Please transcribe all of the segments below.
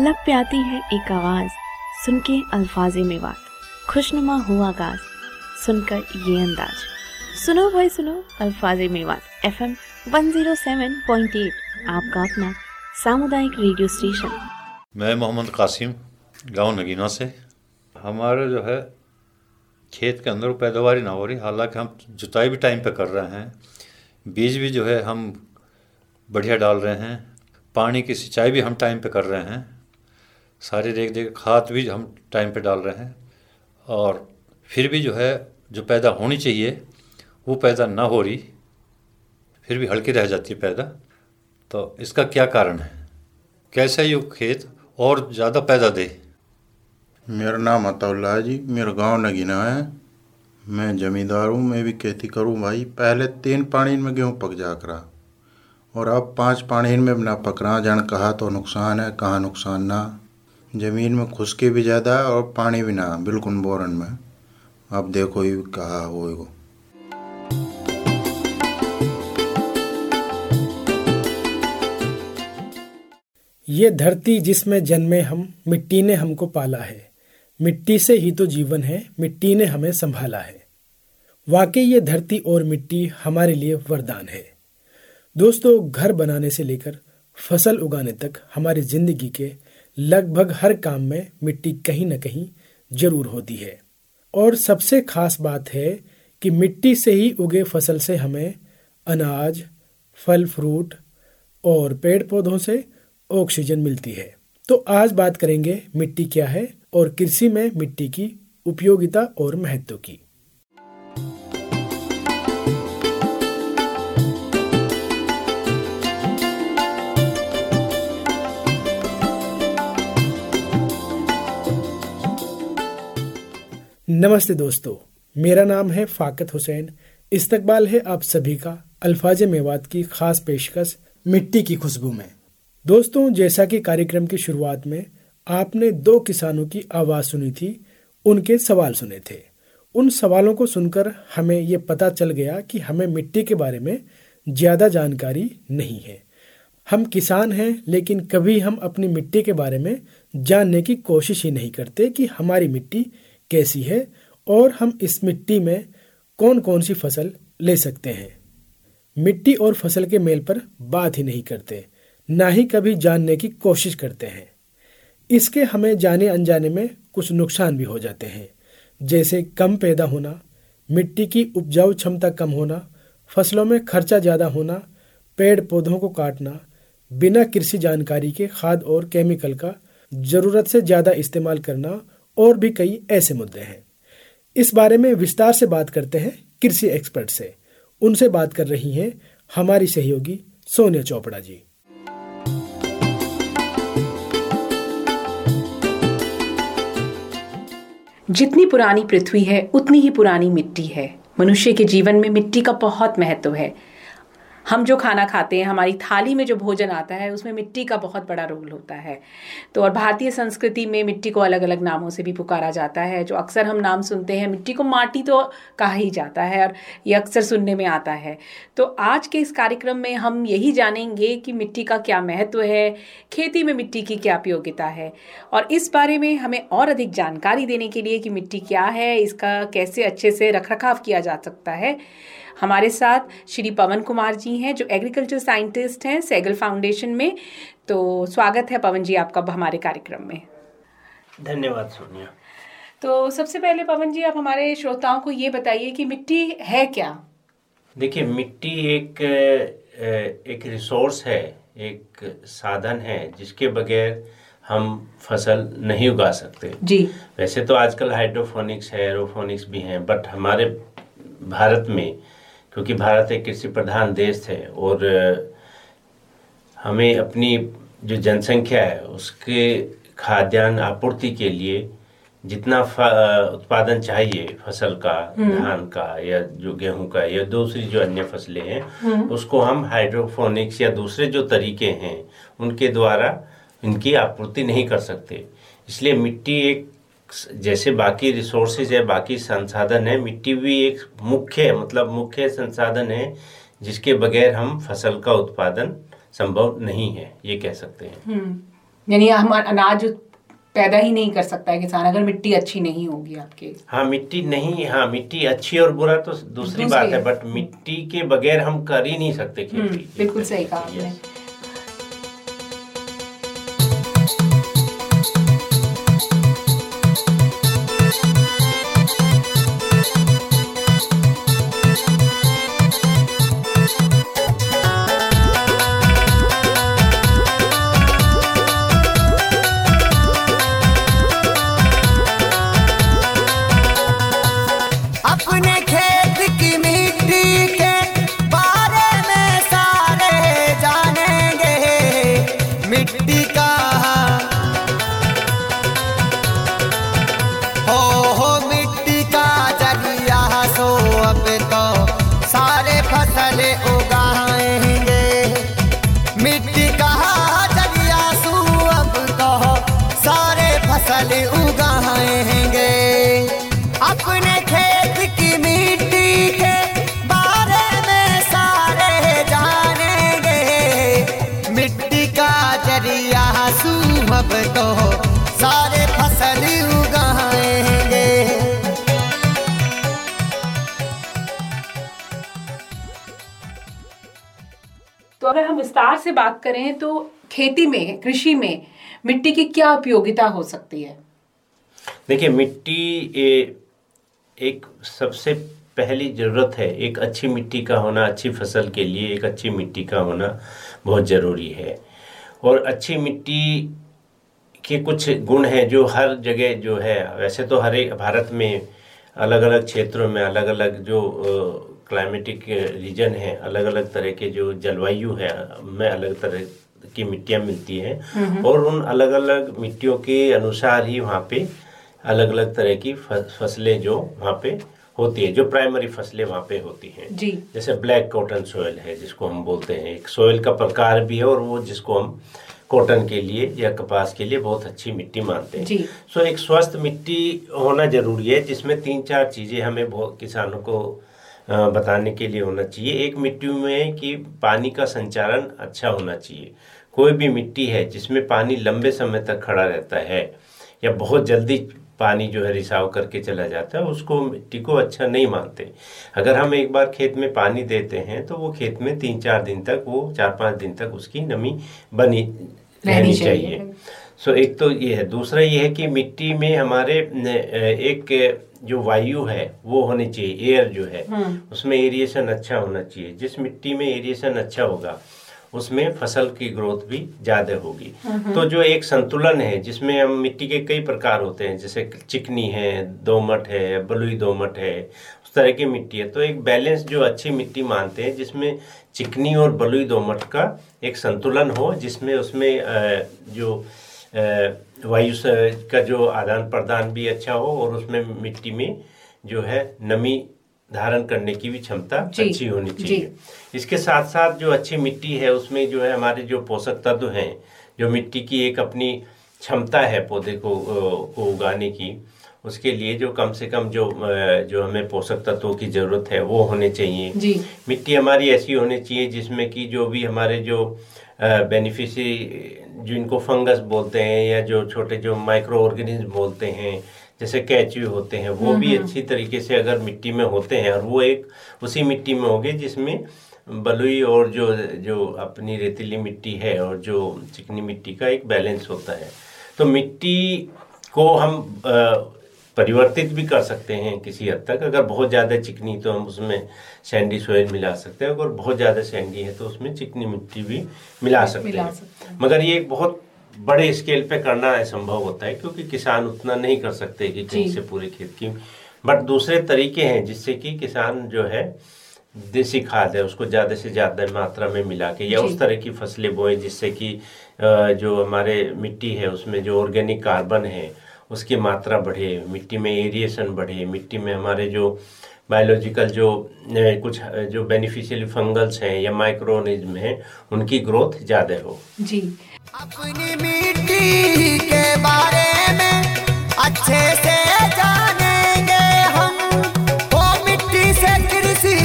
लब पे आती है एक आवाज़। सुन के अल्फाजे बात। खुशनुमा हुआ आगाज़। सुनकर ये अंदाज। सुनो भाई, सुनो। अल्फाजे बात। F M one zero seven point eight. आपका अपना सामुदायिक रेडियो स्टेशन। मैं मोहम्मद कासिम, गाँव नगीना से। हमारे जो है, खेत के अंदर पैदावारी ना हो रही। हालाँकि हम जुताई भी टाइम पे कर रहे हैं। बीज भी जो है, हम बढ़िया डाल रहे हैं। पानी की सिंचाई भी हम टाइम पे कर रहे हैं। सारी देख देख खाद भी हम टाइम पे डाल रहे हैं और फिर भी जो है, जो पैदा होनी चाहिए, वो पैदा ना हो रही, फिर भी हल्की रह जाती है पैदा। तो इसका क्या कारण है? कैसे ये खेत और ज़्यादा पैदा दे? मेरा नाम अताउल्ला जी, मेरा गाँव नगीना है। मैं जमींदार हूँ, मैं भी खेती करूँ भाई। पहले तीन पानी में गेहूँ पक जा करा। और अब पाँच पानी में ना पक रहा जन कहा तो नुकसान है, कहाँ नुकसान ना। ज़मीन में खुशकी भी ज़्यादा और पानी भी ना, बिल्कुल बोरन में। अब देखो ही कहा हो ये धरती जिसमें जन्मे हम, मिट्टी ने हमको पाला है। मिट्टी से ही तो जीवन है, मिट्टी ने हमें संभाला है। वाकई ये धरती और मिट्टी हमारे लिए वरदान है। दोस्तों, घर बनाने से लेकर फ़सल उगाने तक हमारी ज़िंदगी के लगभग हर काम में मिट्टी कहीं न कहीं ज़रूर होती है। और सबसे खास बात है कि मिट्टी से ही उगे फ़सल से हमें अनाज, फल, फ्रूट और पेड़ पौधों से ऑक्सीजन मिलती है। तो आज बात करेंगे मिट्टी क्या है और कृषि में मिट्टी की उपयोगिता और महत्व की। नमस्ते दोस्तों, मेरा नाम है फाकत हुसैन। इस्तकबाल है आप सभी का अल्फाज मेवात की खास पेशकश, मिट्टी की खुशबू में। दोस्तों, जैसा कि कार्यक्रम की शुरुआत में आपने दो किसानों की आवाज़ सुनी थी, उनके सवाल सुने थे। उन सवालों को सुनकर हमें ये पता चल गया कि हमें मिट्टी के बारे में ज़्यादा जानकारी नहीं है। हम किसान हैं, लेकिन कभी हम अपनी मिट्टी के बारे में जानने की कोशिश ही नहीं करते कि हमारी मिट्टी कैसी है और हम इस मिट्टी में कौन कौन सी फ़सल ले सकते हैं? मिट्टी और फ़सल के मेल पर बात ही नहीं करते, ना ही कभी जानने की कोशिश करते हैं। इसके हमें जाने अनजाने में कुछ नुकसान भी हो जाते हैं, जैसे कम पैदा होना, मिट्टी की उपजाऊ क्षमता कम होना, फ़सलों में खर्चा ज़्यादा होना, पेड़ पौधों को काटना, बिना कृषि जानकारी के खाद और केमिकल का ज़रूरत से ज़्यादा इस्तेमाल करना और भी कई ऐसे मुद्दे हैं। इस बारे में विस्तार से बात करते हैं कृषि एक्सपर्ट से। उनसे बात कर रही हैं हमारी सहयोगी सोनिया चोपड़ा जी। जितनी पुरानी पृथ्वी है, उतनी ही पुरानी मिट्टी है। मनुष्य के जीवन में मिट्टी का बहुत महत्व है। हम जो खाना खाते हैं, हमारी थाली में जो भोजन आता है, उसमें मिट्टी का बहुत बड़ा रोल होता है। तो और भारतीय संस्कृति में मिट्टी को अलग अलग नामों से भी पुकारा जाता है, जो अक्सर हम नाम सुनते हैं, मिट्टी को माटी तो कहा ही जाता है और ये अक्सर सुनने में आता है। तो आज के इस कार्यक्रम में हम यही जानेंगे कि मिट्टी का क्या महत्व है, खेती में मिट्टी की क्या उपयोगिता है और इस बारे में हमें और अधिक जानकारी देने के लिए कि मिट्टी क्या है, इसका कैसे अच्छे से रख रखाव किया जा सकता है। हमारे साथ श्री पवन कुमार जी हैं जो एग्रीकल्चर साइंटिस्ट हैं सैगल फाउंडेशन में। तो स्वागत है पवन जी आपका हमारे कार्यक्रम में। धन्यवाद सोनिया। तो सबसे पहले पवन जी आप हमारे श्रोताओं को ये बताइए कि मिट्टी है क्या? देखिए मिट्टी एक एक रिसोर्स है एक साधन है जिसके बगैर हम फ़सल नहीं उगा सकते। जी। वैसे तो आजकल हाइड्रोफोनिक्स है एरोफोनिक्स भी हैं बट हमारे भारत में क्योंकि भारत एक कृषि प्रधान देश है और हमें अपनी जो जनसंख्या है उसके खाद्यान्न आपूर्ति के लिए जितना उत्पादन चाहिए फ़सल का हम्म। धान का या जो गेहूँ का या दूसरी जो अन्य फ़सलें हैं हम्म। उसको हम हाइड्रोफोनिक्स या दूसरे जो तरीके हैं उनके द्वारा इनकी आपूर्ति नहीं कर सकते इसलिए मिट्टी एक जैसे बाकी रिसोर्सेज है बाकी संसाधन है मिट्टी भी एक मुख्य मतलब मुख्य संसाधन है जिसके बगैर हम फ़सल का उत्पादन संभव नहीं है ये कह सकते हैं। हम्म, यानी हम अनाज पैदा ही नहीं कर सकता है किसान अगर मिट्टी अच्छी नहीं होगी आपके। हाँ मिट्टी नहीं हाँ मिट्टी अच्छी और बुरा तो दूसरी बात है। बट मिट्टी के बगैर हम कर ही नहीं सकते हम्म, खेती बिल्कुल सही कहा आपने। मिट्टी का ज़रिया सूहब तो सारे फ़सल उगाएँगे। तो अगर हम विस्तार से बात करें तो खेती में कृषि में मिट्टी की क्या उपयोगिता हो सकती है? देखिए मिट्टी ए, एक सबसे पहली ज़रूरत है एक अच्छी मिट्टी का होना अच्छी फ़सल के लिए एक अच्छी मिट्टी का होना। बहुत ज़रूरी है। और अच्छी मिट्टी के कुछ गुण हैं जो हर जगह जो है वैसे तो हर एक भारत में अलग अलग क्षेत्रों में अलग अलग जो क्लाइमेटिक रीजन है अलग अलग तरह के जो जलवायु है में अलग तरह की मिट्टियाँ मिलती हैं। और उन अलग अलग मिट्टियों के अनुसार ही वहाँ पे अलग अलग तरह की फ़सलें जो वहाँ पे होती है जो प्राइमरी फ़सलें वहाँ पे होती हैं। जी। जैसे ब्लैक कॉटन सोयल है जिसको हम बोलते हैं। एक सोयल का प्रकार भी है और वो जिसको हम कॉटन के लिए या कपास के लिए बहुत अच्छी मिट्टी मानते हैं। जी। सो एक स्वस्थ मिट्टी होना ज़रूरी है जिसमें तीन चार चीज़ें हमें बहुत किसानों को बताने के लिए होना चाहिए। एक मिट्टी में कि पानी का संचारण अच्छा होना चाहिए। कोई भी मिट्टी है जिसमें पानी लंबे समय तक खड़ा रहता है या बहुत जल्दी पानी जो है रिसाव करके चला जाता है उसको मिट्टी को अच्छा नहीं मानते। अगर हम एक बार खेत में पानी देते हैं तो वो खेत में तीन चार दिन तक वो चार पाँच दिन तक उसकी नमी बनी रहनी चाहिए। सो एक तो ये है। दूसरा ये है कि मिट्टी में हमारे एक जो वायु है वो होनी चाहिए एयर जो है उसमें एरिएशन अच्छा होना चाहिए। जिस मिट्टी में एरिएशन अच्छा होगा उसमें फ़सल की ग्रोथ भी ज़्यादा होगी। तो जो एक संतुलन है जिसमें हम मिट्टी के कई प्रकार होते हैं जैसे चिकनी है दोमट है बलुई दोमट है उस तरह की मिट्टी है। तो एक बैलेंस जो अच्छी मिट्टी मानते हैं जिसमें चिकनी और बलुई दोमट का एक संतुलन हो जिसमें उसमें जो वायु का जो आदान प्रदान भी अच्छा हो और उसमें मिट्टी में जो है नमी धारण करने की भी क्षमता अच्छी होनी चाहिए। इसके साथ साथ जो अच्छी मिट्टी है उसमें जो है हमारे जो पोषक तत्व हैं जो मिट्टी की एक अपनी क्षमता है पौधे को को उगाने की उसके लिए जो कम से कम जो जो हमें पोषक तत्वों की ज़रूरत है वो होने चाहिए। जी। मिट्टी हमारी ऐसी होनी चाहिए जिसमें कि जो भी हमारे जो बेनिफिशरी जिनको फंगस बोलते हैं या जो छोटे जो माइक्रो ऑर्गेनिज्म बोलते हैं जैसे कैचुए होते हैं वो भी अच्छी तरीके से अगर मिट्टी में होते हैं और वो एक उसी मिट्टी में होंगे जिसमें बलुई और जो जो अपनी रेतीली मिट्टी है और जो चिकनी मिट्टी का एक बैलेंस होता है। तो मिट्टी को हम परिवर्तित भी कर सकते हैं किसी हद तक। अगर बहुत ज़्यादा चिकनी तो हम उसमें सैंडी सोयल मिला सकते हैं। अगर बहुत ज़्यादा सैंडी है तो उसमें चिकनी मिट्टी भी मिला सकते मिला सकते हैं। मगर ये एक बहुत बड़े स्केल पे करना असंभव होता है क्योंकि किसान उतना नहीं कर सकते कि कहीं। से पूरे खेत की। बट दूसरे तरीके हैं जिससे कि किसान जो है देसी खाद है उसको ज़्यादा से ज़्यादा मात्रा में मिला के या उस तरह की फ़सलें बोए जिससे कि जो हमारे मिट्टी है उसमें जो ऑर्गेनिक कार्बन है उसकी मात्रा बढ़े मिट्टी में एरिएशन बढ़े मिट्टी में हमारे जो बायोलॉजिकल जो कुछ जो बेनिफिशियल फंगल्स हैं या माइक्रोनिज्म हैं उनकी ग्रोथ ज़्यादा हो। जी। अपनी मिट्टी के बारे में अच्छे से जानेंगे हम। वो मिट्टी से कृषि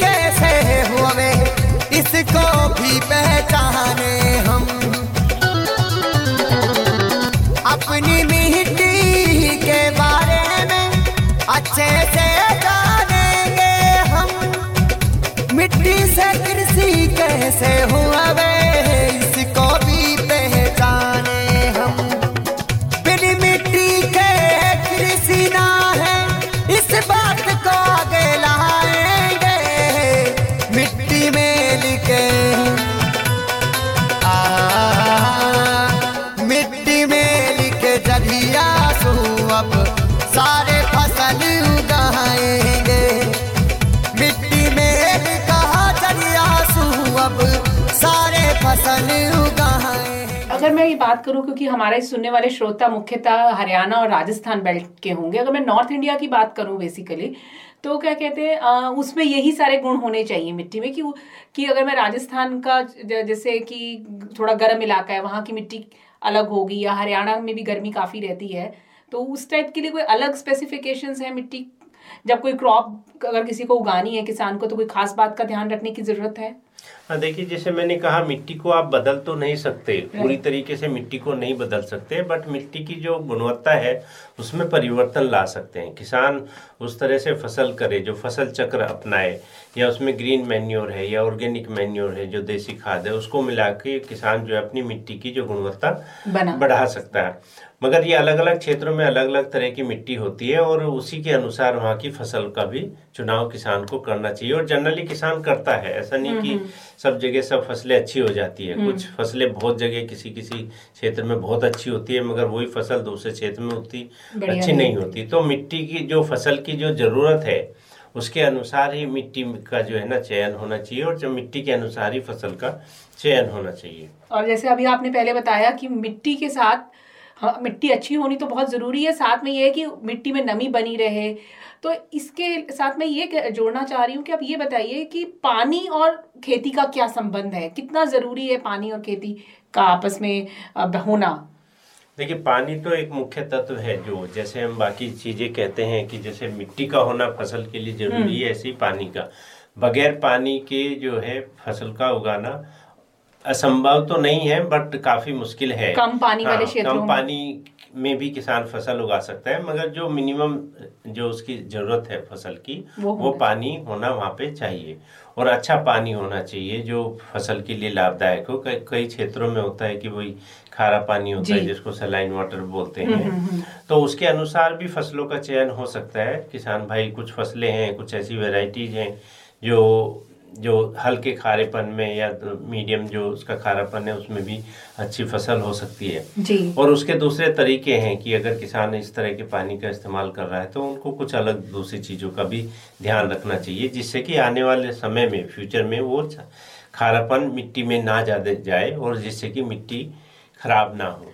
कैसे हुए, इसको भी पहचाने हम। अपनी मिट्टी के बारे में अच्छे से बात करूँ, क्योंकि हमारे सुनने वाले श्रोता मुख्यतः हरियाणा और राजस्थान बेल्ट के होंगे। अगर मैं नॉर्थ इंडिया की बात करूँ बेसिकली तो क्या कहते हैं उसमें यही सारे गुण होने चाहिए मिट्टी में कि कि अगर मैं राजस्थान का जैसे कि थोड़ा गर्म इलाका है, वहाँ की मिट्टी अलग होगी या हरियाणा में भी गर्मी काफ़ी रहती है तो उस टाइप के लिए कोई अलग स्पेसिफिकेशंस है मिट्टी? जब कोई क्रॉप अगर किसी को उगानी है किसान को तो कोई खास बात का ध्यान रखने की ज़रूरत हाँ? देखिए जैसे मैंने कहा मिट्टी को आप बदल तो नहीं सकते। पूरी तरीके से मिट्टी को नहीं बदल सकते बट मिट्टी की जो गुणवत्ता है उसमें परिवर्तन ला सकते हैं। किसान उस तरह से फ़सल करे जो फ़सल चक्र अपनाए या उसमें ग्रीन मैन्योर है या ऑर्गेनिक मैन्योर है जो देसी खाद है उसको मिला के किसान जो है अपनी मिट्टी की जो गुणवत्ता बढ़ा सकता है। मगर ये अलग अलग क्षेत्रों में अलग अलग तरह की मिट्टी होती है और उसी के अनुसार वहाँ की फ़सल का भी चुनाव किसान को करना चाहिए और जनरली किसान करता है। ऐसा नहीं कि सब जगह सब फ़सलें अच्छी हो जाती है। कुछ फ़सलें बहुत जगह किसी किसी क्षेत्र में बहुत अच्छी होती है मगर वही फ़सल दूसरे क्षेत्र में उतनी अच्छी नहीं नहीं होती। तो मिट्टी की जो फ़सल की जो ज़रूरत है उसके अनुसार ही मिट्टी का जो है ना चयन होना चाहिए और जो मिट्टी के अनुसार ही फ़सल का चयन होना चाहिए। और जैसे अभी आपने पहले बताया कि मिट्टी के साथ हाँ मिट्टी अच्छी होनी तो बहुत ज़रूरी है। साथ में ये है कि मिट्टी में नमी बनी रहे। तो इसके साथ में ये जोड़ना चाह रही हूँ कि आप ये बताइए कि पानी और खेती का क्या संबंध है? कितना ज़रूरी है पानी और खेती का आपस में होना? देखिए पानी तो एक मुख्य तत्व है जो जैसे हम बाकी चीज़ें कहते हैं कि जैसे मिट्टी का होना फ़सल के लिए ज़रूरी है ऐसे ही पानी का। बगैर पानी के जो है फ़सल का उगाना असंभव तो नहीं है बट काफ़ी मुश्किल है। कम पानी वाले हाँ, क्षेत्रों कम में। पानी में भी किसान फ़सल उगा सकता है मगर जो मिनिमम जो उसकी ज़रूरत है फ़सल की वो वो पानी होना वहाँ पे चाहिए। और अच्छा पानी होना चाहिए जो फ़सल के लिए लाभदायक हो। कई कई क्षेत्रों में होता है कि वही खारा पानी होता है जिसको सलाइन वाटर बोलते हैं। तो उसके अनुसार भी फ़सलों का चयन हो सकता है। किसान भाई कुछ फ़सलें हैं कुछ ऐसी वेराइटीज हैं जो जो हल्के खारेपन में या मीडियम जो उसका खारापन है उसमें भी अच्छी फ़सल हो सकती है। जी। और उसके दूसरे तरीके हैं कि अगर किसान इस तरह के पानी का इस्तेमाल कर रहा है तो उनको कुछ अलग दूसरी चीज़ों का भी ध्यान रखना चाहिए जिससे कि आने वाले समय में फ्यूचर में वो खारापन मिट्टी में ना ज़्यादा जाए और जिससे कि मिट्टी खराब ना हो।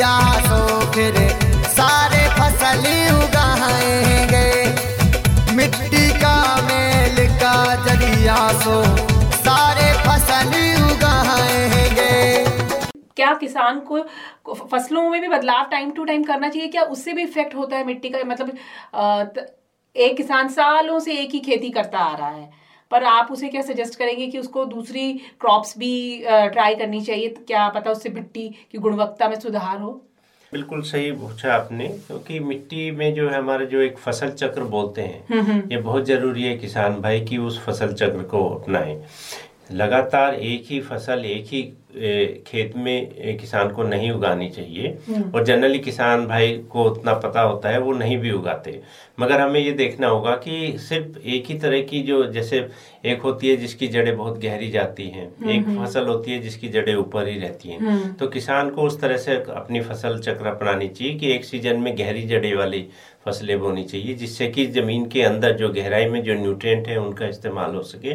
ज़रिया सो फिर सारे फ़सल उगाएँगे। मिट्टी का मेल का ज़रिया सो सारे फ़सल उगाएँगे। क्या किसान को फ़सलों में भी बदलाव टाइम टू टाइम करना चाहिए? क्या उससे भी इफ़ेक्ट होता है मिट्टी का? मतलब एक किसान सालों से एक ही खेती करता आ रहा है। पर आप उसे क्या सजेस्ट करेंगे कि उसको दूसरी क्रॉप्स भी ट्राई करनी चाहिए? तो क्या पता उससे मिट्टी की गुणवत्ता में सुधार हो? बिल्कुल सही पूछा आपने क्योंकि मिट्टी में जो है हमारे जो एक फ़सल चक्र बोलते हैं ये बहुत ज़रूरी है किसान भाई कि उस फ़सल चक्र को अपनाएँ। लगातार एक ही फ़सल एक ही खेत में किसान को नहीं उगानी चाहिए। और जनरली किसान भाई को उतना पता होता है वो नहीं भी उगाते। मगर हमें ये देखना होगा कि सिर्फ़ एक ही तरह की जो जैसे एक होती है जिसकी जड़ें बहुत गहरी जाती हैं एक फ़सल होती है जिसकी जड़ें ऊपर ही रहती हैं। तो किसान को उस तरह से अपनी फ़सल चक्र अपनानी चाहिए कि एक सीज़न में गहरी जड़ें वाली फ़सलें बोनी चाहिए जिससे कि ज़मीन के अंदर जो गहराई में जो न्यूट्रिएंट है उनका इस्तेमाल हो सके।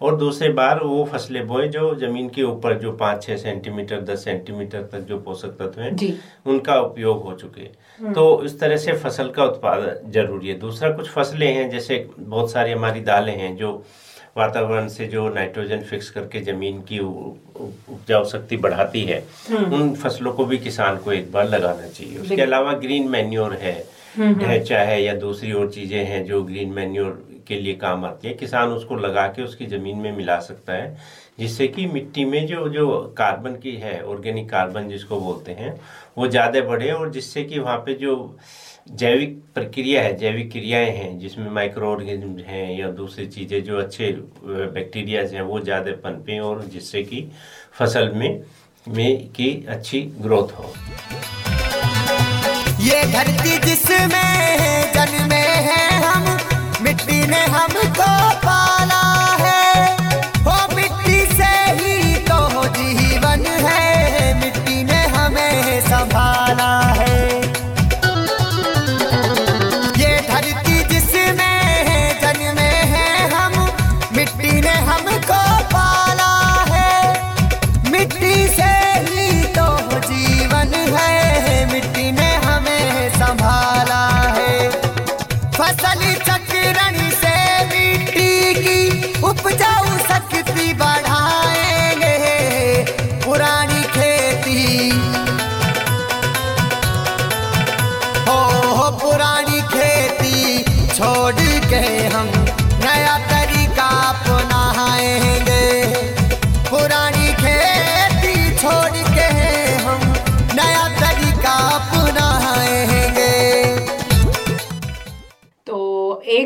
और दूसरे बार वो फ़सलें बोए जो ज़मीन के ऊपर जो पाँच छः सेंटीमीटर दस सेंटीमीटर तक जो पोषक तत्व हैं उनका उपयोग हो चुके तो इस तरह से फ़सल का उत्पादन ज़रूरी है। दूसरा कुछ फ़सलें हैं जैसे बहुत सारी हमारी दालें हैं जो वातावरण से जो नाइट्रोजन फिक्स करके ज़मीन की उपजाऊ शक्ति बढ़ाती है उन फ़सलों को भी किसान को एक बार लगाना चाहिए। उसके अलावा ग्रीन मैन्योर है ढैंचा है या दूसरी और चीज़ें हैं जो ग्रीन मैन्योर के लिए काम आती है। किसान उसको लगा के उसकी ज़मीन में मिला सकता है, जिससे कि मिट्टी में जो जो कार्बन की है, ऑर्गेनिक कार्बन जिसको बोलते हैं, वो ज़्यादा बढ़े और जिससे कि वहाँ पे जो जैविक प्रक्रिया है, जैविक क्रियाएँ हैं, जिसमें माइक्रो ऑर्गेनिज्म हैं या दूसरी चीज़ें जो अच्छे बैक्टीरियाज हैं, वो ज़्यादा पनपें और जिससे कि फ़सल में में की अच्छी ग्रोथ हो। ये धरती जिसमें जन्मे मिट्टी ने हमको पाला।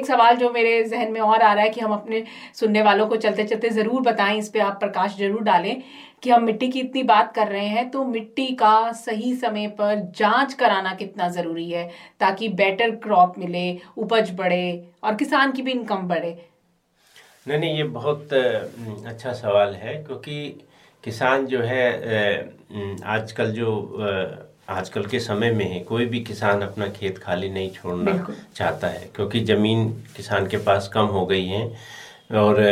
एक सवाल जो मेरे जहन में और आ रहा है कि हम अपने सुनने वालों को चलते चलते ज़रूर बताएँ, इस पे आप प्रकाश ज़रूर डालें कि हम मिट्टी की इतनी बात कर रहे हैं तो मिट्टी का सही समय पर जाँच कराना कितना ज़रूरी है ताकि बेटर क्रॉप मिले, उपज बढ़े और किसान की भी इनकम बढ़े। नहीं नहीं, ये बहुत अच्छा सवाल है, क्योंकि किसान जो है आजकल जो आजकल के समय में है कोई भी किसान अपना खेत खाली नहीं छोड़ना चाहता है क्योंकि ज़मीन किसान के पास कम हो गई है और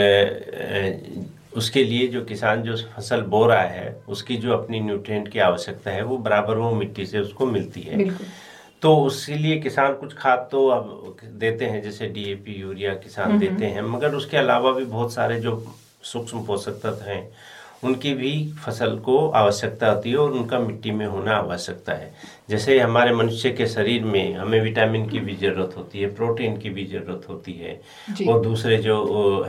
उसके लिए जो किसान जो फ़सल बो रहा है उसकी जो अपनी न्यूट्रिएंट की आवश्यकता है वो बराबर वो मिट्टी से उसको मिलती है। तो उसके लिए किसान कुछ खाद तो अब देते हैं जैसे डीएपी यूरिया किसान देते हैं मगर उसके अलावा भी बहुत सारे जो सूक्ष्म पोषक तत्व हैं उनकी भी फ़सल को आवश्यकता होती है और उनका मिट्टी में होना आवश्यकता है। जैसे हमारे मनुष्य के शरीर में हमें विटामिन की भी ज़रूरत होती है प्रोटीन की भी ज़रूरत होती है और दूसरे जो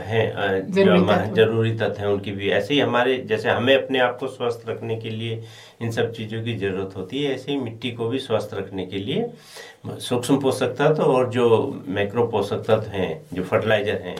हैं जो ज़रूरी तत्व हैं उनकी भी। ऐसे ही हमारे जैसे हमें अपने आप को स्वस्थ रखने के लिए इन सब चीज़ों की ज़रूरत होती है ऐसे ही मिट्टी को भी स्वस्थ रखने के लिए सूक्ष्म पोषक तत्व और जो मैक्रो पोषक तत्व हैं जो फर्टिलाइज़र हैं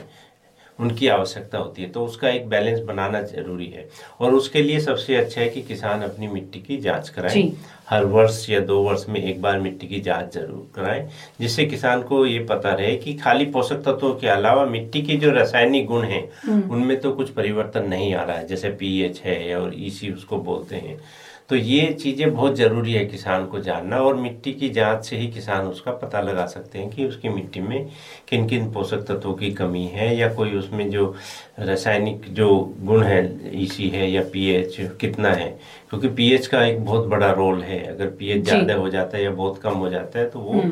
उनकी आवश्यकता होती है। तो उसका एक बैलेंस बनाना ज़रूरी है। और उसके लिए सबसे अच्छा है कि किसान अपनी मिट्टी की जाँच कराएँ। हर वर्ष या दो वर्ष में एक बार मिट्टी की जाँच ज़रूर कराएँ जिससे किसान को ये पता रहे कि खाली पोषक तत्वों के अलावा मिट्टी के जो रासायनिक गुण हैं उनमें तो कुछ परिवर्तन नहीं आ रहा है। जैसे पीएच है और ईसी उसको बोलते हैं। तो ये चीज़ें बहुत ज़रूरी है किसान को जानना और मिट्टी की जाँच से ही किसान उसका पता लगा सकते हैं कि उसकी मिट्टी में किन किन पोषक तत्वों की कमी है या कोई उसमें जो रासायनिक जो गुण है ईसी है या पीएच कितना है। क्योंकि पीएच का एक बहुत बड़ा रोल है। अगर पीएच ज़्यादा हो जाता है या बहुत कम हो जाता है तो वो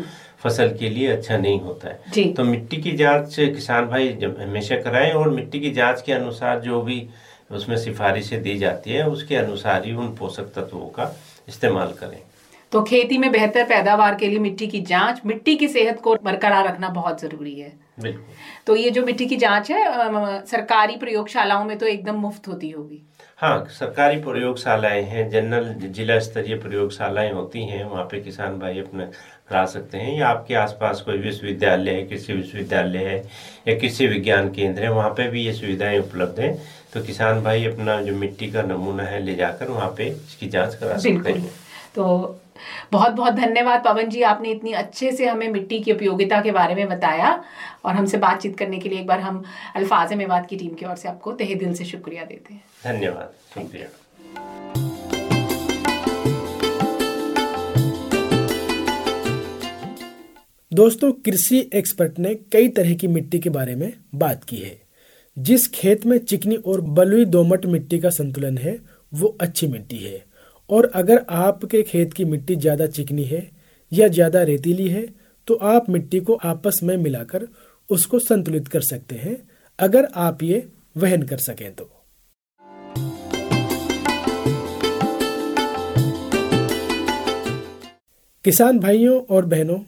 फ़सल के लिए अच्छा नहीं होता है। तो मिट्टी की जाँच किसान भाई हमेशा कराएँ और मिट्टी की जाँच के अनुसार जो भी उसमें सिफारिशें दी जाती है उसके अनुसार ही उन पोषक तत्वों का इस्तेमाल करें। तो खेती में बेहतर पैदावार के लिए मिट्टी की जाँच मिट्टी की सेहत को बरकरार रखना बहुत ज़रूरी है। बिल्कुल। तो ये जो मिट्टी की जाँच है सरकारी प्रयोगशालाओं में तो एकदम मुफ़्त होती होगी। हाँ सरकारी प्रयोगशालाएँ हैं जनरल जिला स्तरीय प्रयोगशालाएँ होती हैं वहाँ पे किसान भाई अपना करा सकते हैं या आपके आसपास कोई विश्वविद्यालय है कृषि विश्वविद्यालय है या कृषि विज्ञान केंद्र है वहाँ पे भी ये सुविधाएँ उपलब्ध हैं। तो किसान भाई अपना जो मिट्टी का नमूना है ले जाकर वहाँ पे इसकी जाँच करा सकते हैं। तो बहुत बहुत धन्यवाद पवन जी आपने इतनी अच्छे से हमें मिट्टी की उपयोगिता के बारे में बताया और हमसे बातचीत करने के लिए एक बार हम अल्फाज मेवात की टीम की ओर से आपको तहे दिल से शुक्रिया देते हैं। धन्यवाद। शुक्रिया। दोस्तों, कृषि एक्सपर्ट ने कई तरह की मिट्टी के बारे में बात की है। जिस खेत में चिकनी और बलुई दोमट मिट्टी का संतुलन है, वो अच्छी मिट्टी है। और अगर आपके खेत की मिट्टी ज़्यादा चिकनी है या ज़्यादा रेतीली है तो आप मिट्टी को आपस में मिलाकर उसको संतुलित कर सकते हैं, अगर आप ये वहन कर सकें तो। किसान भाइयों और बहनों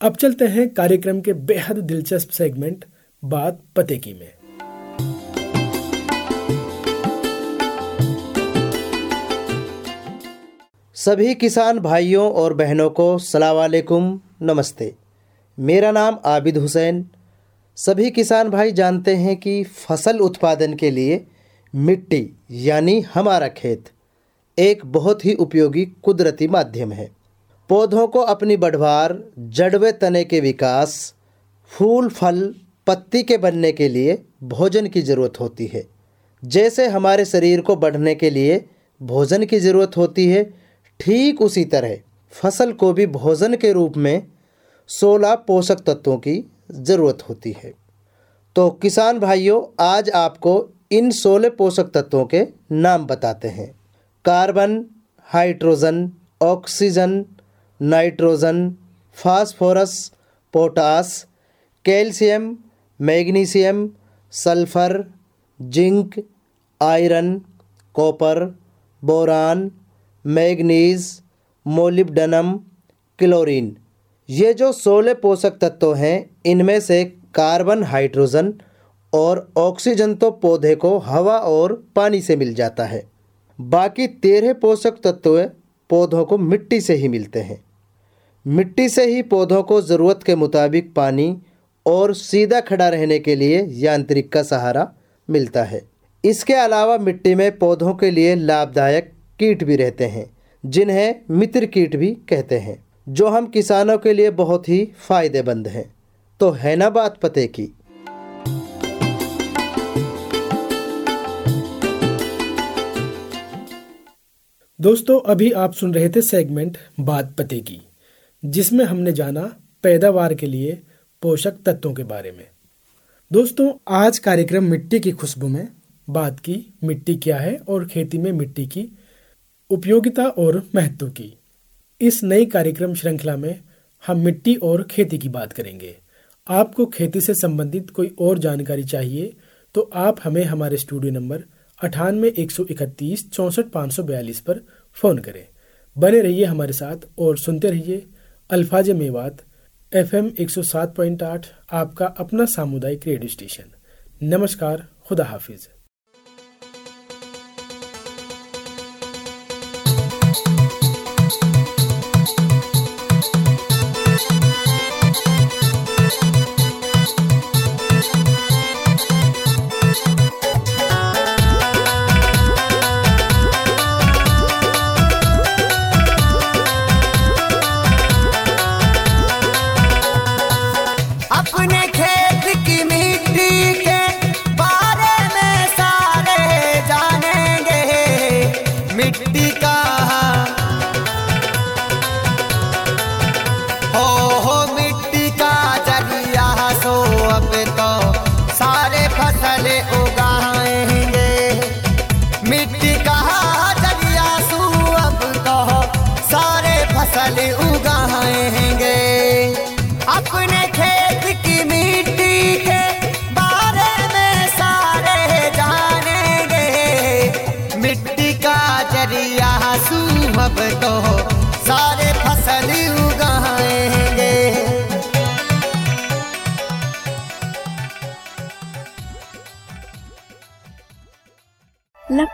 अब चलते हैं कार्यक्रम के बेहद दिलचस्प सेगमेंट बात पते की में। सभी किसान भाइयों और बहनों को सलामकुम नमस्ते। मेरा नाम आबिद हुसैन। सभी किसान भाई जानते हैं कि फ़सल उत्पादन के लिए मिट्टी, यानी हमारा खेत, एक बहुत ही उपयोगी कुदरती माध्यम है। पौधों को अपनी बढ़वार, जड़वे तने के विकास, फूल, फल, पत्ती के बनने के लिए भोजन की ज़रूरत होती है। जैसे हमारे शरीर को बढ़ने के लिए भोजन की ज़रूरत होती है, ठीक उसी तरह फ़सल को भी भोजन के रूप में सोलह पोषक तत्वों की ज़रूरत होती है। तो किसान भाइयों, आज आपको इन सोलह पोषक तत्वों के नाम बताते हैं। Carbon, hydrogen, oxygen nitrogen, phosphorus, potash, calcium, magnesium, sulphur, zinc, iron, copper, boron, manganese, molybdenum, chlorine. ये जो सोलह पोषक तत्व हैं, इनमें से कार्बन, हाइड्रोजन और ऑक्सीजन तो पौधे को हवा और पानी से मिल जाता है। बाकी तेरह पोषक तत्व पौधों को मिट्टी से ही मिलते हैं। मिट्टी से ही पौधों को ज़रूरत के मुताबिक पानी और सीधा खड़ा रहने के लिए यांत्रिक का सहारा मिलता है। इसके अलावा मिट्टी में पौधों के लिए लाभदायक कीट भी रहते हैं, जिन्हें मित्र कीट भी कहते हैं, जो हम किसानों के लिए बहुत ही फ़ायदेमंद हैं। तो है ना बात पते की? दोस्तों, अभी आप सुन रहे थे सेगमेंट बात पते की। जिसमें हमने जाना पैदावार के लिए पोषक तत्वों के बारे में। दोस्तों, आज कार्यक्रम मिट्टी की खुशबू में, बात की मिट्टी क्या है और खेती में मिट्टी की उपयोगिता और महत्व की। इस नई कार्यक्रम श्रृंखला में हम मिट्टी और खेती की बात करेंगे। आपको खेती से संबंधित कोई और जानकारी चाहिए तो आप हमें हमारे स्टूडियो नंबर अठानवे एक सौ इकतीस चौसठ पाँच सौ बयालीस पर फ़ोन करें। बने रहिए हमारे साथ और सुनते रहिए अल्फाज मेवात एफ़ एम एक सौ सात पॉइंट आठ, आपका अपना सामुदायिक रेडियो स्टेशन। नमस्कार, खुदा हाफिज़।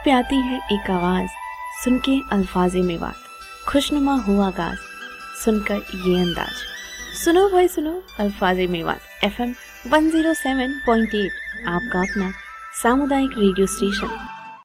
पे आती है एक आवाज़ सुन के अल्फाजे में बात। खुशनुमा हुआ गाज, सुनकर ये अंदाज। सुनो भाई, सुनो, अल्फाजे में बात। F M one zero seven point eight, आपका अपना सामुदायिक रेडियो स्टेशन।